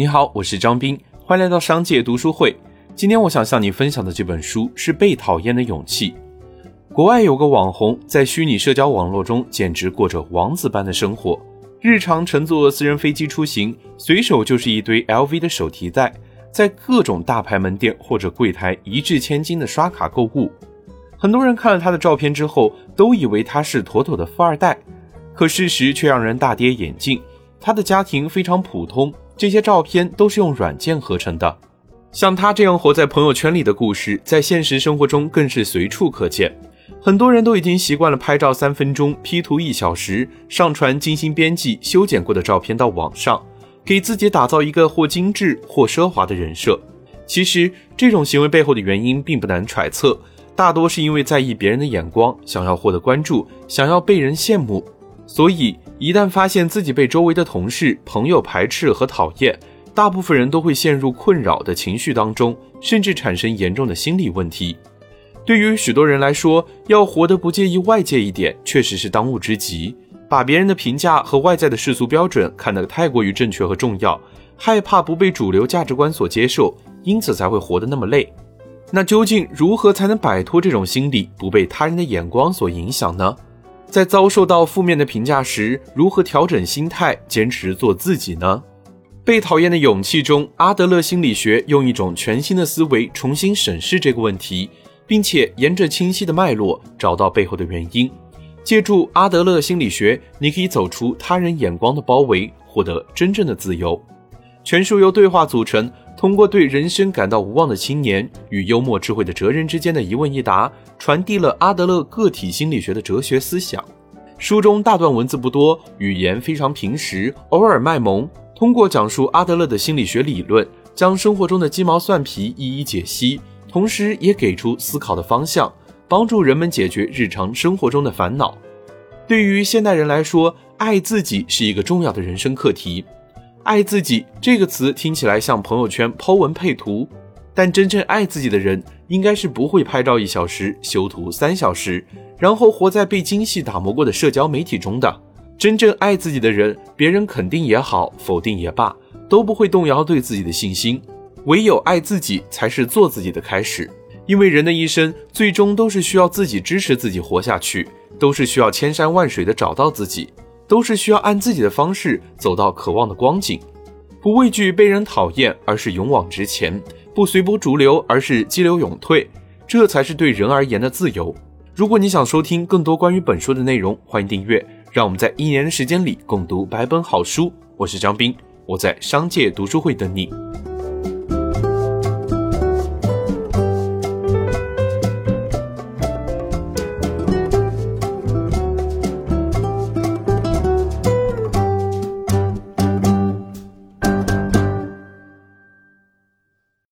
你好，我是张斌，欢迎来到商界读书会。今天我想向你分享的这本书是《被讨厌的勇气》。国外有个网红在虚拟社交网络中简直过着王子般的生活，日常乘坐私人飞机出行，随手就是一堆 LV 的手提袋，在各种大牌门店或者柜台一掷千金的刷卡购物。很多人看了他的照片之后，都以为他是妥妥的富二代，可事实却让人大跌眼镜。他的家庭非常普通。这些照片都是用软件合成的，像他这样活在朋友圈里的故事，在现实生活中更是随处可见。很多人都已经习惯了拍照三分钟，P 图一小时，上传精心编辑、修剪过的照片到网上，给自己打造一个或精致或奢华的人设。其实，这种行为背后的原因并不难揣测，大多是因为在意别人的眼光，想要获得关注，想要被人羡慕。所以，一旦发现自己被周围的同事、朋友排斥和讨厌，大部分人都会陷入困扰的情绪当中，甚至产生严重的心理问题。对于许多人来说，要活得不介意外界一点，确实是当务之急。把别人的评价和外在的世俗标准看得太过于正确和重要，害怕不被主流价值观所接受，因此才会活得那么累。那究竟如何才能摆脱这种心理，不被他人的眼光所影响呢？在遭受到负面的评价时，如何调整心态，坚持做自己呢？被讨厌的勇气中，阿德勒心理学用一种全新的思维重新审视这个问题，并且沿着清晰的脉络找到背后的原因。借助阿德勒心理学，你可以走出他人眼光的包围，获得真正的自由。全书由对话组成。通过对人生感到无望的青年与幽默智慧的哲人之间的一问一答，传递了阿德勒个体心理学的哲学思想。书中大段文字不多，语言非常平实，偶尔卖萌。通过讲述阿德勒的心理学理论，将生活中的鸡毛蒜皮一一解析，同时也给出思考的方向，帮助人们解决日常生活中的烦恼。对于现代人来说，爱自己是一个重要的人生课题。爱自己这个词听起来像朋友圈抛文配图，但真正爱自己的人，应该是不会拍照一小时，修图三小时，然后活在被精细打磨过的社交媒体中的。真正爱自己的人，别人肯定也好，否定也罢，都不会动摇对自己的信心。唯有爱自己，才是做自己的开始。因为人的一生，最终都是需要自己支持自己活下去，都是需要千山万水的找到自己。都是需要按自己的方式走到渴望的光景，不畏惧被人讨厌，而是勇往直前；不随波逐流，而是激流勇退。这才是对人而言的自由。如果你想收听更多关于本书的内容，欢迎订阅。让我们在一年的时间里共读百本好书。我是张斌，我在商界读书会等你。